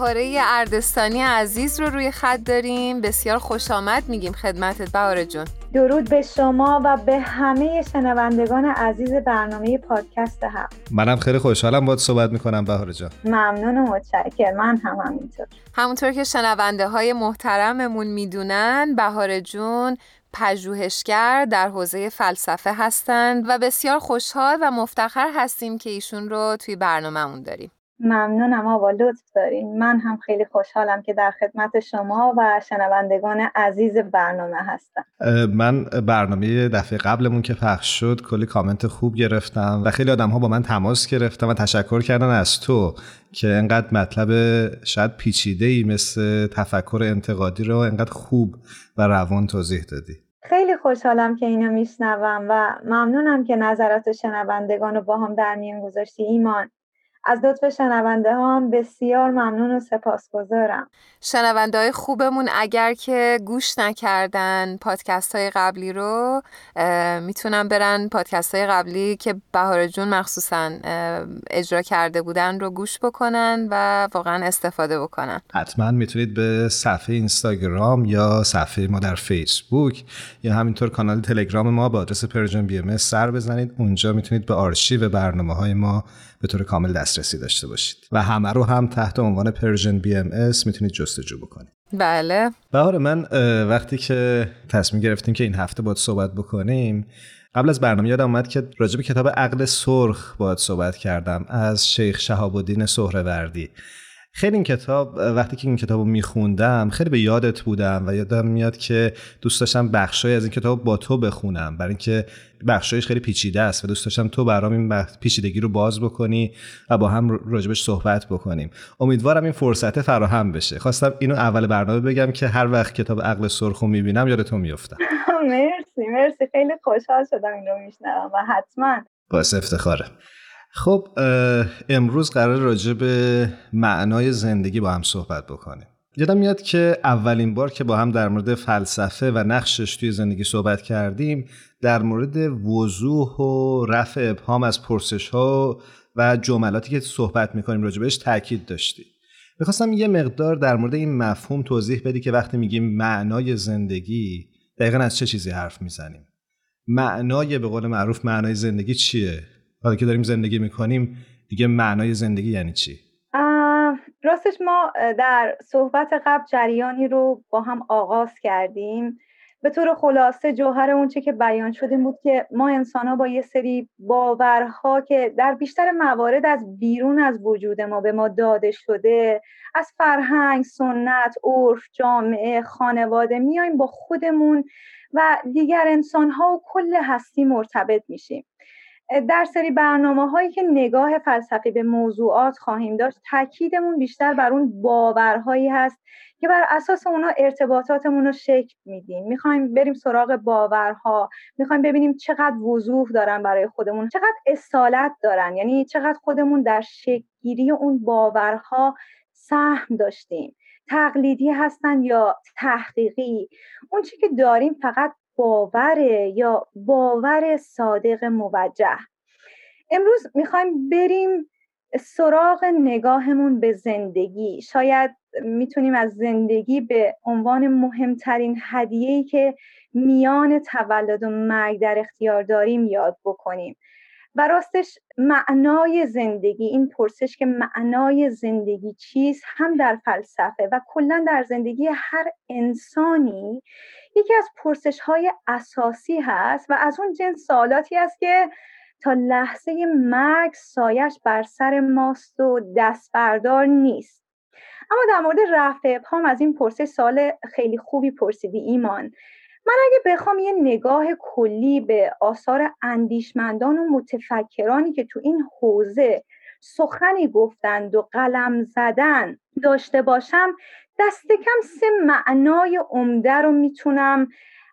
بهاره اردستانی عزیز رو روی خط داریم. بسیار خوش آمد میگیم خدمتت بهاره جون. درود به شما و به همه شنوندگان عزیز برنامه پادکست هم. منم خیلی خوشحالم باید صحبت می‌کنم بهار جان. ممنون و متشکر من هم همینطور. همونطور که شنونده های محترممون می‌دونن بهار جون پژوهشگر در حوزه فلسفه هستند و بسیار خوشحال و مفتخر هستیم که ایشون رو توی برنامهمون داریم. ممنونم آوا لطف دارین. من هم خیلی خوشحالم که در خدمت شما و شنوندگان عزیز برنامه هستم. من برنامه دفعه قبلمون که پخش شد کلی کامنت خوب گرفتم و خیلی آدم ها با من تماس گرفتم و تشکر کردن از تو که انقدر مطلب شاید پیچیده ای مثل تفکر انتقادی رو انقدر خوب و روان توضیح دادی. خیلی خوشحالم که اینو میشنوم و ممنونم که نظرات شنوندگان رو با هم در میان گذاشتی. ایمان از لطف شنونده هم بسیار ممنون و سپاسگزارم. شنونده های خوبمون اگر که گوش نکردن پادکست های قبلی رو می‌تونن برن پادکست های قبلی که بهار جون مخصوصا اجرا کرده بودن رو گوش بکنن و واقعا استفاده بکنن. حتما می‌تونید به صفحه اینستاگرام یا صفحه ما در فیسبوک یا همینطور کانال تلگرام ما با آدرس Persian B سر بزنید. اونجا می‌تونید به آرشیو برنامه های ما به طور کامل دسترسی داشته باشید. و همه رو هم تحت عنوان Persian BMS می‌تونید جستجو بکنید. بله. بهاره من وقتی که تصمیم گرفتیم که این هفته باید صحبت بکنیم قبل از برنامه یادم اومد که راجع به کتاب عقل سرخ باید صحبت کردم از شیخ شهاب الدین سهروردی. خیلی این کتاب وقتی که این کتاب رو میخوندم خیلی به یادت بودم و یادم میاد که دوست داشتم بخشای از این کتاب با تو بخونم. برای اینکه بخشایش خیلی پیچیده است و دوست داشتم تو برام این پیچیدگی رو باز بکنی و با هم راجبش صحبت بکنیم. امیدوارم این فرصت فراهم بشه. خواستم اینو اول برنامه بگم که هر وقت کتاب عقل سرخو می‌بینم یاد تو میفتم مرسی مرسی. خیلی خوشحال شدم این رو میشنوم و حتما باعث افتخاره. خب امروز قرار راجع به معنای زندگی با هم صحبت بکنیم. یادم میاد که اولین بار که با هم در مورد فلسفه و نقشش توی زندگی صحبت کردیم در مورد وضوح و رفع ابهام از پرسش ها و جملاتی که صحبت می‌کنیم بهش تاکید داشتی می‌خواستم یه مقدار در مورد این مفهوم توضیح بدی که وقتی میگیم معنای زندگی دقیقا از چه چیزی حرف می‌زنیم؟ معنای به قول معروف معنای زندگی چیه؟ حالا که داریم زندگی می‌کنیم دیگه معنای زندگی یعنی چی؟ راستش ما در صحبت قبل جریانی رو با هم آغاز کردیم. به طور خلاصه جوهر اون چه که بیان شده بود که ما انسان ها با یه سری باورها که در بیشتر موارد از بیرون از وجود ما به ما داده شده از فرهنگ، سنت، عرف، جامعه، خانواده میایم با خودمون و دیگر انسان ها و کل هستی مرتبط میشیم. در سری برنامه هایی که نگاه فلسفی به موضوعات خواهیم داشت تاکیدمون بیشتر بر اون باورهایی هست که بر اساس اونا ارتباطاتمون رو شکل میدیم. می‌خوایم بریم سراغ باورها می‌خوایم ببینیم چقدر وضوح دارن برای خودمون چقدر اصالت دارن یعنی چقدر خودمون در شکلگیری اون باورها سهم داشتیم. تقلیدی هستن یا تحقیقی؟ اون چی که داریم فقط باوره یا باور صادق موجه. امروز می‌خوایم بریم سراغ نگاهمون به زندگی. شاید می‌تونیم از زندگی به عنوان مهمترین هدیه‌ای که میان تولد و مرگ در اختیار داریم یاد بکنیم. و راستش معنای زندگی این پرسش که معنای زندگی چیست هم در فلسفه و کلا در زندگی هر انسانی یکی از پرسش های اساسی هست و از اون جنس سوالاتی است که تا لحظه مرگ سایش بر سر ماست و دست بردار نیست. اما در مورد رفع ابهام از این پرسش سال خیلی خوبی پرسیدی ایمان. من اگه بخوام یه نگاه کلی به آثار اندیشمندان و متفکرانی که تو این حوزه سخنی گفتند و قلم زدن داشته باشم دست کم سه معنای عمده رو می‌تونم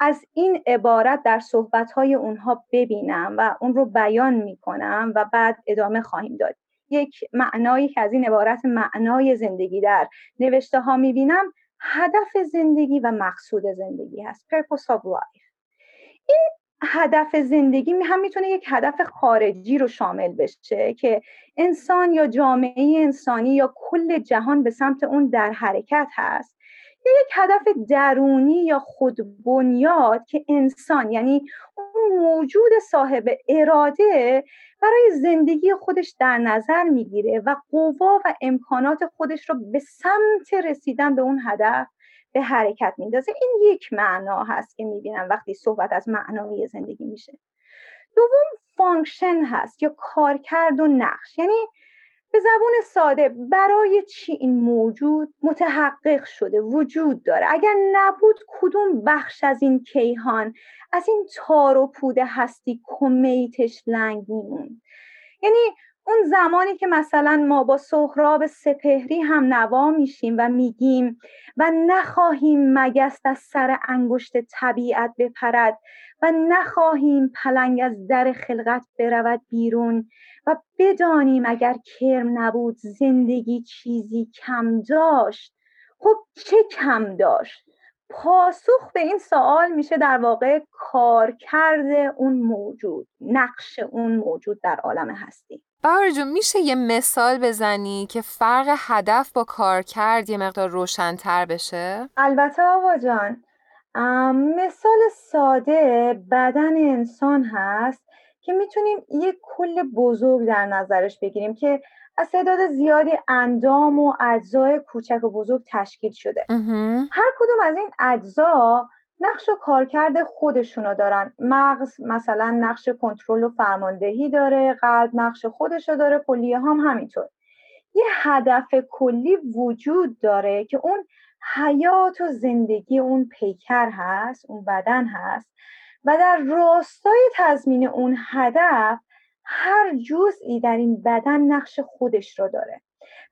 از این عبارت در صحبتهای اونها ببینم و اون رو بیان می‌کنم و بعد ادامه خواهیم داد. یک معنایی که از این عبارت معنای زندگی در نوشته ها می‌بینم هدف زندگی و مقصود زندگی هست. Purpose of life. این هدف زندگی هم می‌تونه یک هدف خارجی رو شامل بشه که انسان یا جامعه انسانی یا کل جهان به سمت اون در حرکت هست. یا یک هدف درونی یا خودبنیاد که انسان یعنی اون موجود صاحب اراده برای زندگی خودش در نظر می‌گیره و قوا و امکانات خودش رو به سمت رسیدن به اون هدف به حرکت میندازه. این یک معنا هست که می‌بینم وقتی صحبت از معنای زندگی میشه. دوم function هست یا کارکرد و نقش. یعنی به زبون ساده برای چی این موجود متحقق شده وجود داره؟ اگر نبود کدوم بخش از این کیهان از این تار و پود هستی کمیتش لنگ می‌موند یعنی اون زمانی که مثلا ما با سهراب سپهری هم نوا میشیم و میگیم و نخواهیم مگس از سر انگشت طبیعت بپرد و نخواهیم پلنگ از در خلقت برود بیرون و بدانیم اگر کرم نبود زندگی چیزی کم داشت. خب چه کم داشت؟ پاسخ به این سوال میشه در واقع کارکرد اون موجود نقش اون موجود در عالم هستی بهار جون میشه یه مثال بزنی که فرق هدف با کار کرد یه مقدار روشنتر بشه؟ البته آقا جان مثال ساده بدن انسان هست که می‌تونیم یک کل بزرگ در نظرش بگیریم که از تعداد زیادی اندام و اجزای کوچک و بزرگ تشکیل شده هر کدوم از این اجزا نقش و کارکرد خودشونو دارن. مغز مثلا نقش کنترل و فرماندهی داره قلب نقش خودشو داره کلیه هم همینطور. یه هدف کلی وجود داره که اون حیات و زندگی اون پیکر هست اون بدن هست و در راستای تضمین اون هدف هر جزئی در این بدن نقش خودش رو داره.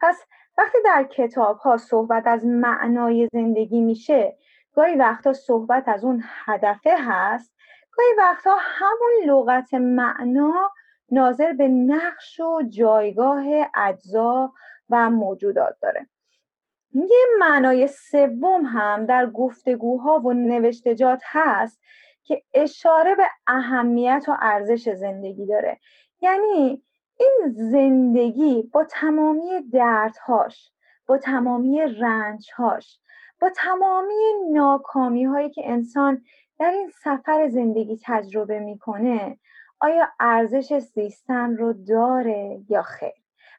پس وقتی در کتاب ها صحبت از معنای زندگی میشه گاهی وقتا صحبت از اون هدفه هست گاهی وقتا همون لغت معنا ناظر به نقش و جایگاه اجزا و موجودات داره. یه معنای سوم هم در گفتگوها و نوشتجات هست که اشاره به اهمیت و ارزش زندگی داره. یعنی این زندگی با تمامی دردهاش با تمامی رنجهاش با تمامی ناکامی هایی که انسان در این سفر زندگی تجربه می‌کنه آیا ارزش زیستن رو داره یا خیر؟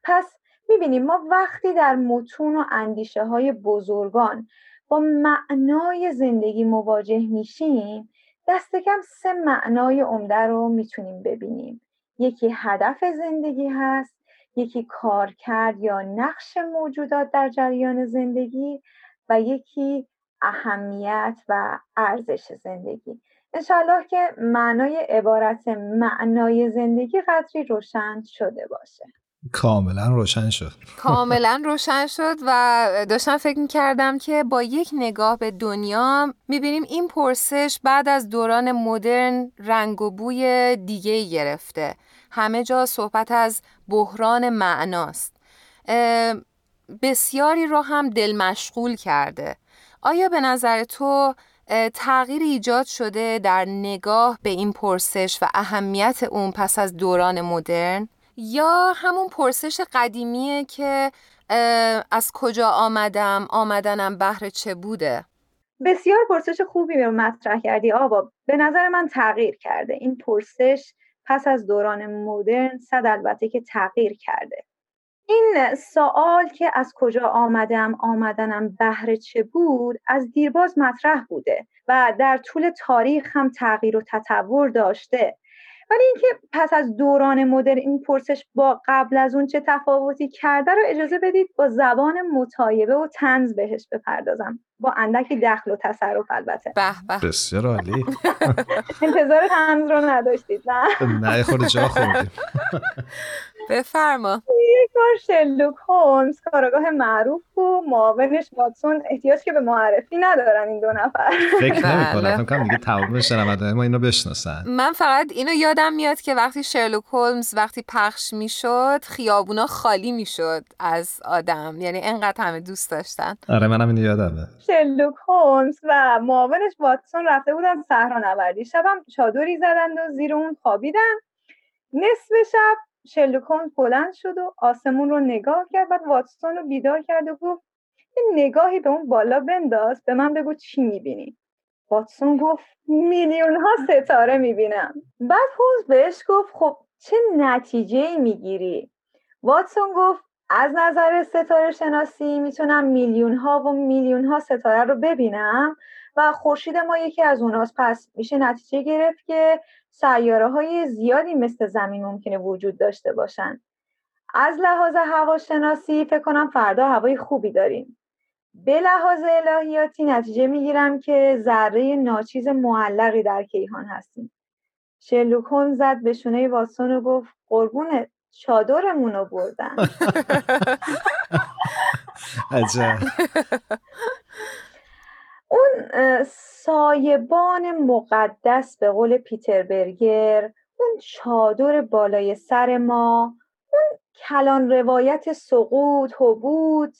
پس می‌بینیم ما وقتی در متون و اندیشه های بزرگان با معنای زندگی مواجه میشیم دست کم سه معنای عمده رو می‌تونیم ببینیم. یکی هدف زندگی هست یکی کار کرد یا نقش موجودات در جریان زندگی و یکی اهمیت و ارزش زندگی. انشالله که معنای عبارت معنای زندگی قدری روشن شده باشه. کاملا روشن شد. کاملا روشن شد و داشتم فکر می‌کردم که با یک نگاه به دنیا می‌بینیم این پرسش بعد از دوران مدرن رنگ و بوی دیگه گرفته. همه جا صحبت از بحران معناست. بسیاری رو هم دل مشغول کرده. آیا به نظر تو تغییر ایجاد شده در نگاه به این پرسش و اهمیت اون پس از دوران مدرن؟ یا همون پرسش قدیمیه که از کجا آمدم آمدنم بهر چه بوده؟ بسیار پرسش خوبی به مطرح کردی آبا. به نظر من تغییر کرده. این پرسش پس از دوران مدرن صد البته که تغییر کرده. این سوال که از کجا آمدم آمدنم بهر چه بود از دیرباز مطرح بوده و در طول تاریخ هم تغییر و تطور داشته. ولی اینکه پس از دوران مدرن این پرسش با قبل از اون چه تفاوتی کرده رو اجازه بدید با زبان متایبه و تنز بهش بپردازم. با اندکی دخل و تصرف البته. به بسیار عالی. انتظار تنز رو نداشتید نه؟ نه خود جا خوردیم. بفرما. یک بار شرلوک هولمز کارگاه معروف و معاونش واتسون احتیاج که به معرفی ندارن این دو نفر. فکر نمی‌کنم بله. فکر کنم دیگه تمام شنونده‌های ما اینو بشناسن. من فقط اینو یادم میاد که وقتی شرلوک هولمز وقتی پخش می‌شد خیابونا خالی می‌شد از آدم. یعنی انقدر همه دوست داشتن. آره منم اینو یادمه. شرلوک هولمز و معاونش واتسون رفته بودن صحرا شبم چادری زدند و زیر اون خوابیدن. نصف شب شرلوک هولمز بلند شد و آسمون رو نگاه کرد بعد واتسون رو بیدار کرد و گفت یه نگاهی به اون بالا بنداز به من بگو چی می‌بینی. واتسون گفت میلیون ها ستاره می‌بینم. بعد هولمز بهش گفت خب چه نتیجه می‌گیری؟ واتسون گفت از نظر ستاره شناسی می‌تونم میلیون ها و میلیون ها ستاره رو ببینم. و خورشید ما یکی از اوناست. پس میشه نتیجه گرفت که سیاره های زیادی مثل زمین ممکنه وجود داشته باشن. از لحاظ هواشناسی فکر کنم فردا هوای خوبی داریم. به لحاظ الهیاتی نتیجه می‌گیرم که ذره ناچیز معلقی در کیهان هستیم. شرلوک هولمز زد به شونه واتسون و گفت قربونت چادرمون رو بردن. عجب. اون سایبان مقدس به قول پیتر برگر اون چادر بالای سر ما اون کلان روایت سقوط حبوط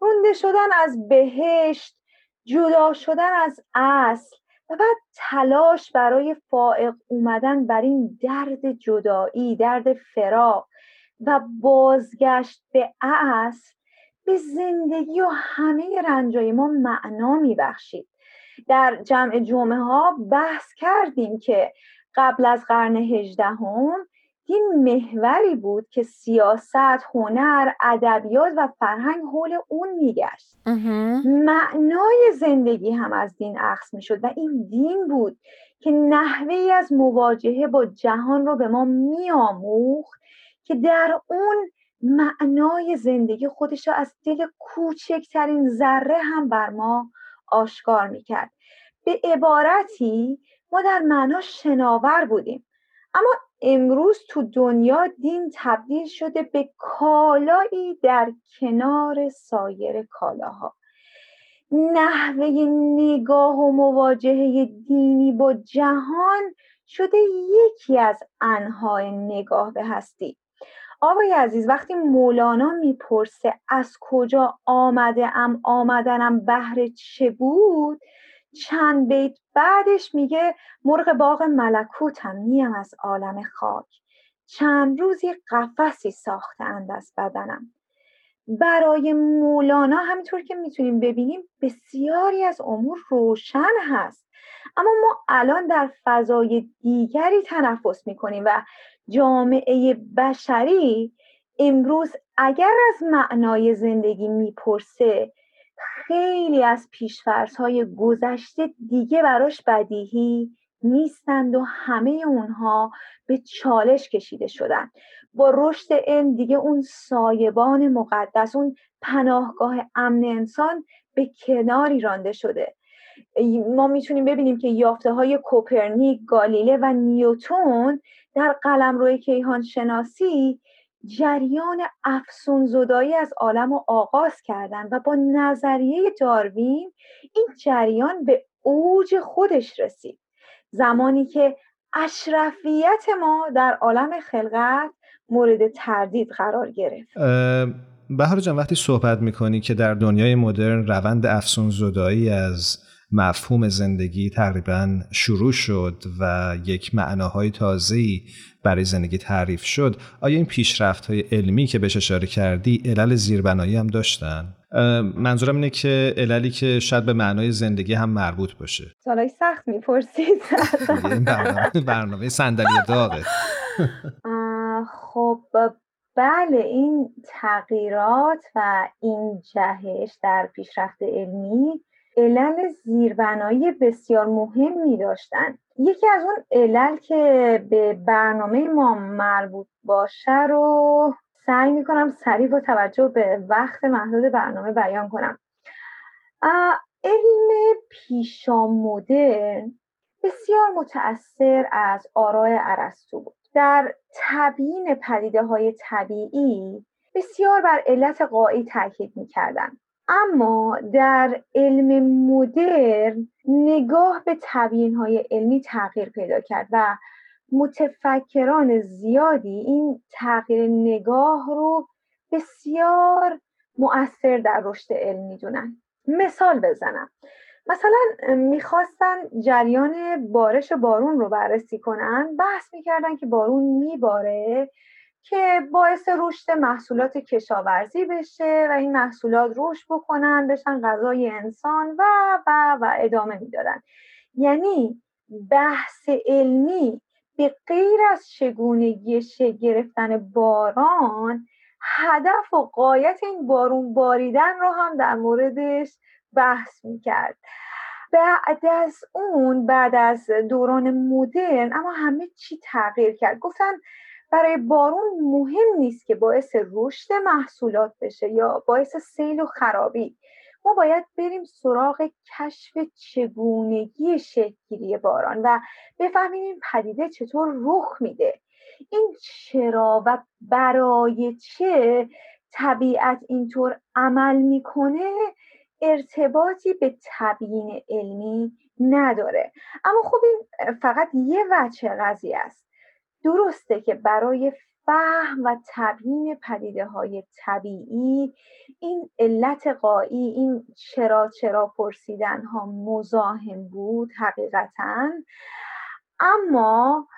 رونده شدن از بهشت جدا شدن از اصل و بعد تلاش برای فائق اومدن بر این درد جدایی درد فراق و بازگشت به اصل به زندگی و همه رنجای ما معنا میبخشید در جمع جمعه ها بحث کردیم که قبل از قرن هجدهم دین محوری بود که سیاست، هنر، ادبیات و فرهنگ حول اون میگشت. معنای زندگی هم از دین اخذ می‌شد و این دین بود که نحوه از مواجهه با جهان رو به ما میآموخت که در اون معنای زندگی خودش را از دل کوچکترین ذره هم بر ما آشکار می‌کرد. به عبارتی ما در معنا شناور بودیم. اما امروز تو دنیا دین تبدیل شده به کالایی در کنار سایر کالاها. نحوه نگاه و مواجهه دینی با جهان شده یکی از انهای نگاه به هستی. آقای عزیز وقتی مولانا می‌پرسه از کجا آمده ام آمدنم بهر چه بود چند بیت بعدش میگه مرغ باغ ملکوتم نیم از عالم خاک. چند روزی قفسی ساختند از بدنم. برای مولانا همینطور که می‌تونیم ببینیم بسیاری از امور روشن هست. اما ما الان در فضای دیگری تنفس می‌کنیم و جامعه بشری امروز اگر از معنای زندگی می‌پرسه خیلی از پیشفرزهای گذشته دیگه براش بدیهی نیستند و همه اونها به چالش کشیده شدن. با رشد علم دیگه اون سایبان مقدس اون پناهگاه امن انسان به کناری رانده شده. ما می‌تونیم ببینیم که یافته های کوپرنیک، گالیله و نیوتون در قلمرو کیهان شناسی جریان افسون زدایی از عالم رو آغاز کردن و با نظریه داروین این جریان به اوج خودش رسید. زمانی که اشرفیت ما در عالم خلقت مورد تردید قرار گرفت. بهار جان وقتی صحبت می‌کنی که در دنیای مدرن روند افسون زدایی از مفهوم زندگی تقریبا شروع شد و یک معناهای تازه‌ای برای زندگی تعریف شد. آیا این پیشرفت های علمی که بهش اشاره کردی علل زیربنایی هم داشتن؟ منظورم اینه که عللی که شاید به معنای زندگی هم مربوط باشه. سالای سخت می‌پرسید. برنامه, برنامه صندلی داغه. خب بله این تغییرات و این جهش در پیشرفت علمی علل زیربنایی بسیار مهمی داشتن یکی از اون علل که به برنامه ما مربوط باشه رو سعی می‌کنم سریع با توجه به وقت محدود برنامه بیان کنم. علم پیشا مدرن بسیار متأثر از آراء ارسطو بود. در تبیین پدیده های طبیعی بسیار بر علت قایی تاکید می‌کردن. اما در علم مدرن نگاه به تبیین های علمی تغییر پیدا کرد و متفکران زیادی این تغییر نگاه رو بسیار مؤثر در رشد علم می‌دونن. مثال بزنم. مثلا می‌خواستن جریان بارش بارون رو بررسی کنن. بحث می‌کردن که بارون میباره که باعث رشد محصولات کشاورزی بشه و این محصولات رشد بکنن بشن غذای انسان و و و ادامه می‌دادن. یعنی بحث علمی به غیر از چگونگی گرفتن باران هدف و قایت این بارون باریدن رو هم در موردش بحث می‌کرد. بعد از اون بعد از دوران مدرن اما همه چی تغییر کرد. گفتن برای بارون مهم نیست که باعث رشد محصولات بشه یا باعث سیل و خرابی. ما باید بریم سراغ کشف چگونگی شکلگیری باران و بفهمیم این پدیده چطور رخ میده. این چرا و برای چه طبیعت اینطور عمل می‌کنه ارتباطی به تبیین علمی نداره. اما خب این فقط یه وجه قضیه است. درسته که برای فهم و تبیین پدیده های طبیعی این علت قایی این چرا چرا پرسیدن ها مزاحم بود حقیقتا. اما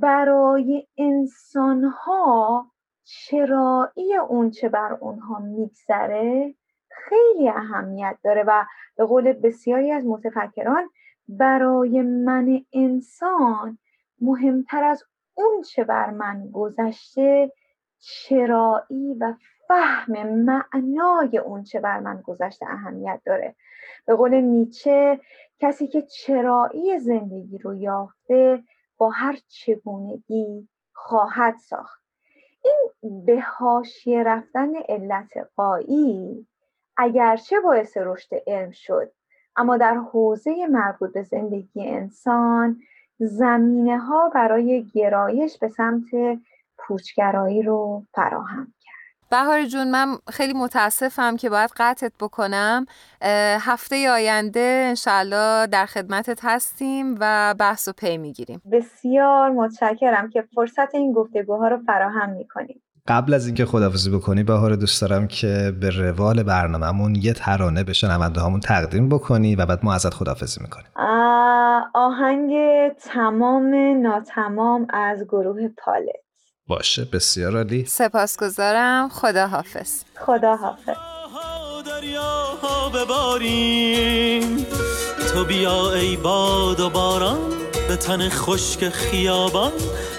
برای انسان ها چرایی اون چه بر اونها میگذره خیلی اهمیت داره و به قول بسیاری از متفکران برای من انسان مهمتر از اون چه بر من گذشته چرایی و فهم معنای اون چه بر من گذشته اهمیت داره. به قول نیچه کسی که چرایی زندگی رو یافته با هر چگونگی خواهد ساخت. این به حاشیه رفتن علت قایی اگرچه باعث رشد علم شد اما در حوزه مربوط به زندگی انسان زمینه ها برای گرایش به سمت پوچگرایی رو فراهم کرد. بهار جون من خیلی متاسفم که باید قطعت بکنم. هفته آینده انشالله در خدمتت هستیم و بحث و پی می‌گیریم. بسیار متشکرم که فرصت این گفتگوها رو فراهم می‌کنیم. قبل از اینکه خدافزی بکنی بهار دوست دارم که به روال برنامهمون یه ترانه به شنونده هامون تقدیم بکنی و بعد ما ازت خدافزی می‌کنیم. آهنگ تمام ناتمام از گروه پالت. باشه بسیار عالی. سپاسگزارم. خدا حافظ خدا حافظ تو بیا ای باد و باران به تن خشک خیابان.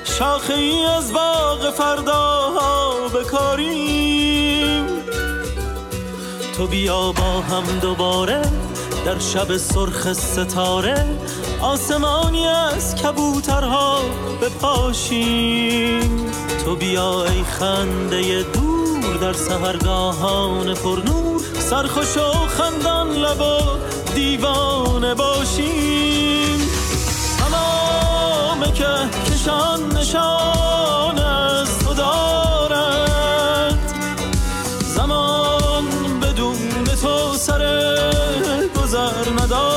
شاخه ای از باغ فرداها بکاریم. تو بیا با هم دوباره در شب سرخ ستاره آسمانی از کبوترها بپاشیم. تو بیا ای خنده دور در سهرگاهان پرنور سرخوش و خندان لب دیوانه باشیم. تمام که کشان نشان از تو دارد. زمان بدون تو سر گذر ندارد.